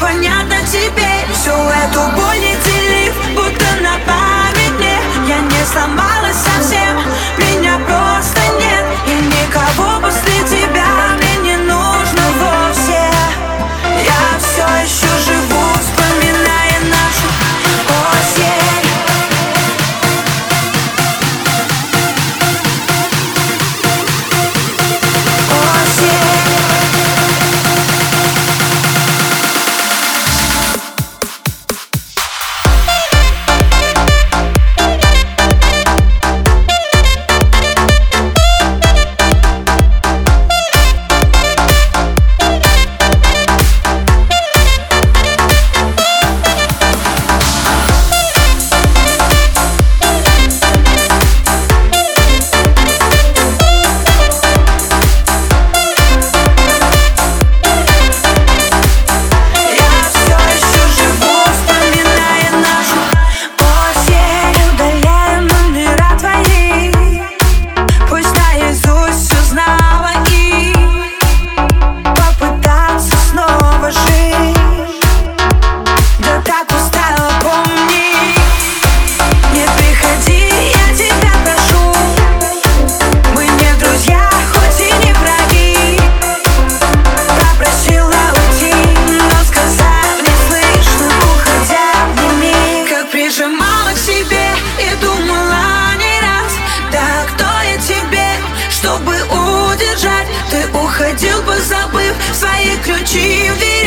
понятно теперь Всю эту боль que eu tive.